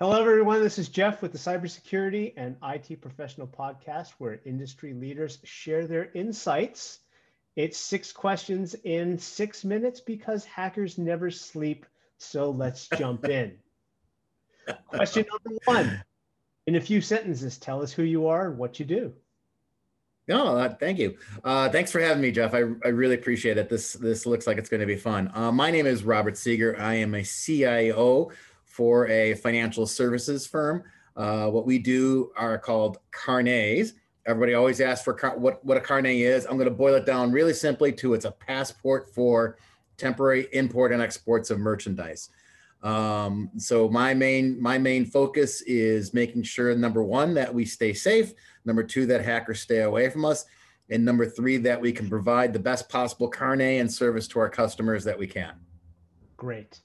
Hello, everyone. This is Jeff with the Cybersecurity and IT Professional Podcast, where industry leaders share their insights. It's six questions in six minutes because hackers never sleep. So let's jump in. Question number one In a few sentences, tell us who you are and what you do. No, uh, thank you. Uh, thanks for having me, Jeff. I, I really appreciate it. This this looks like it's going to be fun. Uh, my name is Robert Sieger. I am a CIO for a financial services firm. Uh, what we do are called carnets. Everybody always asks for car- what, what a carnet is. I'm going to boil it down really simply to it's a passport for temporary import and exports of merchandise. Um, so my main my main focus is making sure number one that we stay safe, number two that hackers stay away from us, and number three that we can provide the best possible carnet and service to our customers that we can. Great.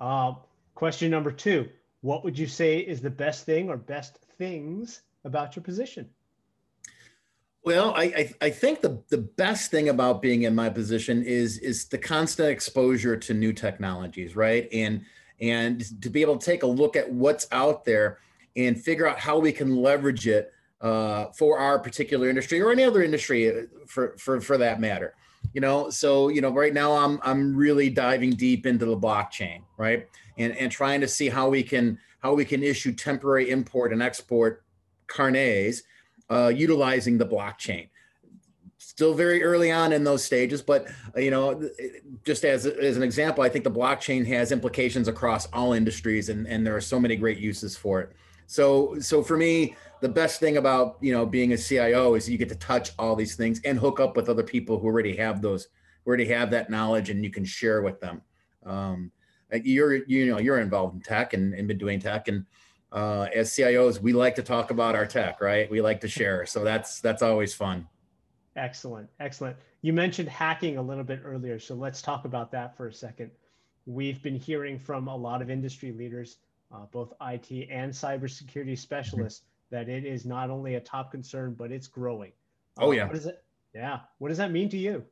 Uh, Question number two What would you say is the best thing or best things about your position? Well, I, I, I, think the, the best thing about being in my position is is the constant exposure to new technologies, right? And and to be able to take a look at what's out there and figure out how we can leverage it uh, for our particular industry or any other industry uh, for, for, for that matter. You know, so you know, right now I'm I'm really diving deep into the blockchain, right? and, and trying to see how we can how we can issue temporary import and export carnets uh, utilizing the blockchain. Still very early on in those stages, but uh, you know, just as, as an example, I think the blockchain has implications across all industries, and, and there are so many great uses for it. So, so for me, the best thing about you know being a CIO is you get to touch all these things and hook up with other people who already have those, who already have that knowledge, and you can share with them. Um, you're you know you're involved in tech and, and been doing tech and uh, as CIOs we like to talk about our tech right? We like to share. So that's that's always fun. Excellent. Excellent. You mentioned hacking a little bit earlier so let's talk about that for a second. We've been hearing from a lot of industry leaders uh, both IT and cybersecurity specialists that it is not only a top concern but it's growing. Oh yeah. uh, what is it yeah what does that mean to you?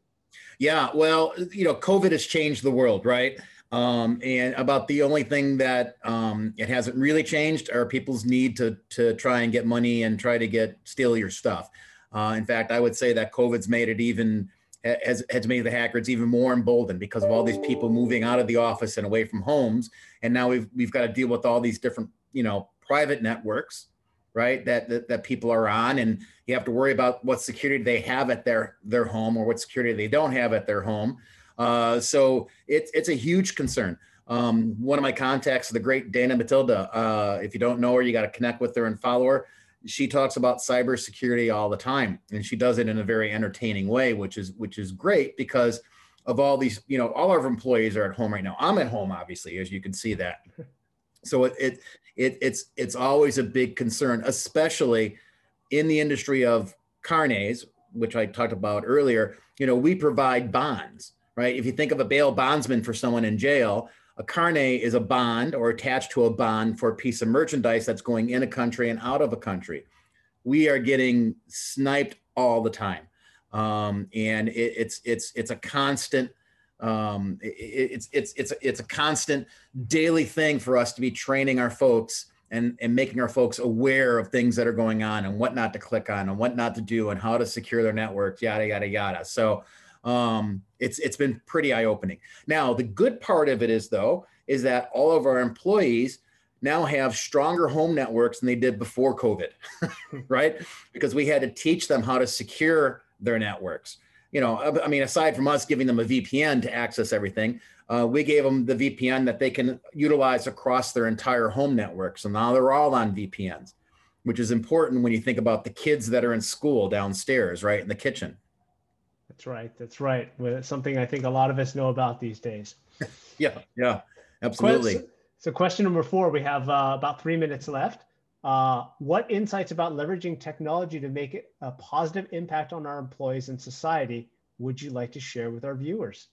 Yeah well you know covid has changed the world right? Um, and about the only thing that um, it hasn't really changed are people's need to to try and get money and try to get steal your stuff. Uh, in fact, I would say that COVID's made it even has has made the hackers even more emboldened because of all these people moving out of the office and away from homes, and now we've we've got to deal with all these different you know private networks, right? That, that that people are on, and you have to worry about what security they have at their their home or what security they don't have at their home. Uh, so it's it's a huge concern. Um, one of my contacts, the great Dana Matilda, uh, if you don't know her, you got to connect with her and follow her. She talks about cybersecurity all the time, and she does it in a very entertaining way, which is which is great because of all these, you know, all our employees are at home right now. I'm at home, obviously, as you can see that. So it, it, it it's it's always a big concern, especially in the industry of carnets which I talked about earlier. You know, we provide bonds right? If you think of a bail bondsman for someone in jail, a carnet is a bond or attached to a bond for a piece of merchandise that's going in a country and out of a country. We are getting sniped all the time, um, and it, it's it's it's a constant. Um, it, it's it's it's it's a constant daily thing for us to be training our folks and and making our folks aware of things that are going on and what not to click on and what not to do and how to secure their networks, yada yada yada. So um, it's it's been pretty eye opening. Now the good part of it is though is that all of our employees now have stronger home networks than they did before COVID, right? Because we had to teach them how to secure their networks. You know, I mean, aside from us giving them a VPN to access everything, uh, we gave them the VPN that they can utilize across their entire home network. So now they're all on VPNs, which is important when you think about the kids that are in school downstairs, right in the kitchen. That's right. That's right. It's something I think a lot of us know about these days. yeah. Yeah. Absolutely. So, question number four, we have uh, about three minutes left. Uh, what insights about leveraging technology to make a positive impact on our employees and society would you like to share with our viewers?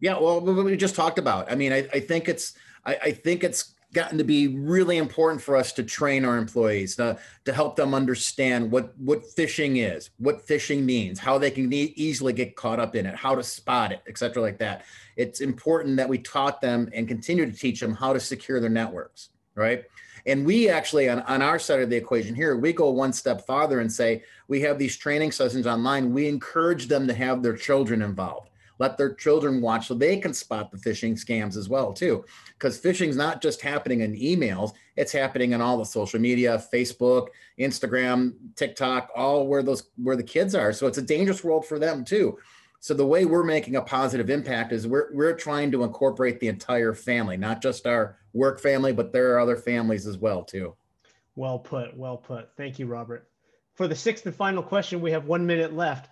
Yeah, well, we just talked about. I mean, I, I think it's I, I, think it's gotten to be really important for us to train our employees to, to help them understand what what phishing is what phishing means how they can e- easily get caught up in it how to spot it etc like that it's important that we taught them and continue to teach them how to secure their networks right? And we actually, on, on our side of the equation here, we go one step farther and say we have these training sessions online. We encourage them to have their children involved. Let their children watch so they can spot the phishing scams as well, too. Because phishing is not just happening in emails, it's happening in all the social media, Facebook, Instagram, TikTok, all where those where the kids are. So it's a dangerous world for them too. So the way we're making a positive impact is we're we're trying to incorporate the entire family, not just our work family, but there are other families as well too. Well put, well put. Thank you, Robert. For the sixth and final question, we have one minute left.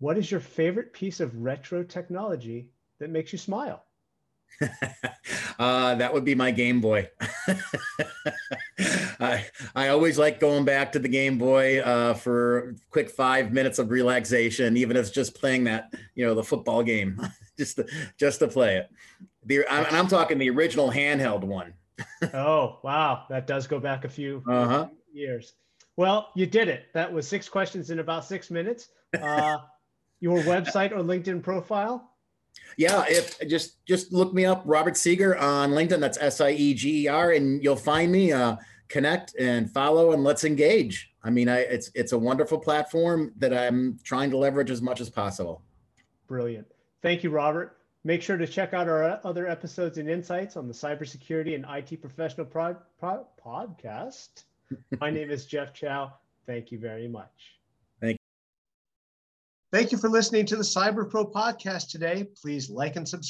What is your favorite piece of retro technology that makes you smile? uh, that would be my Game Boy. I I always like going back to the Game Boy uh, for quick five minutes of relaxation, even if it's just playing that you know the football game, just to, just to play it. The and I'm talking the original handheld one. oh wow, that does go back a few uh-huh. years. Well, you did it. That was six questions in about six minutes. Uh, your website or LinkedIn profile? Yeah, if just just look me up, Robert Sieger on LinkedIn. That's S I E G E R, and you'll find me. Uh, connect and follow, and let's engage. I mean, I, it's it's a wonderful platform that I'm trying to leverage as much as possible. Brilliant. Thank you, Robert. Make sure to check out our other episodes and insights on the cybersecurity and IT professional pro- pro- podcast. My name is Jeff Chow. Thank you very much. Thank you for listening to the Cyber Pro podcast today. Please like and subscribe.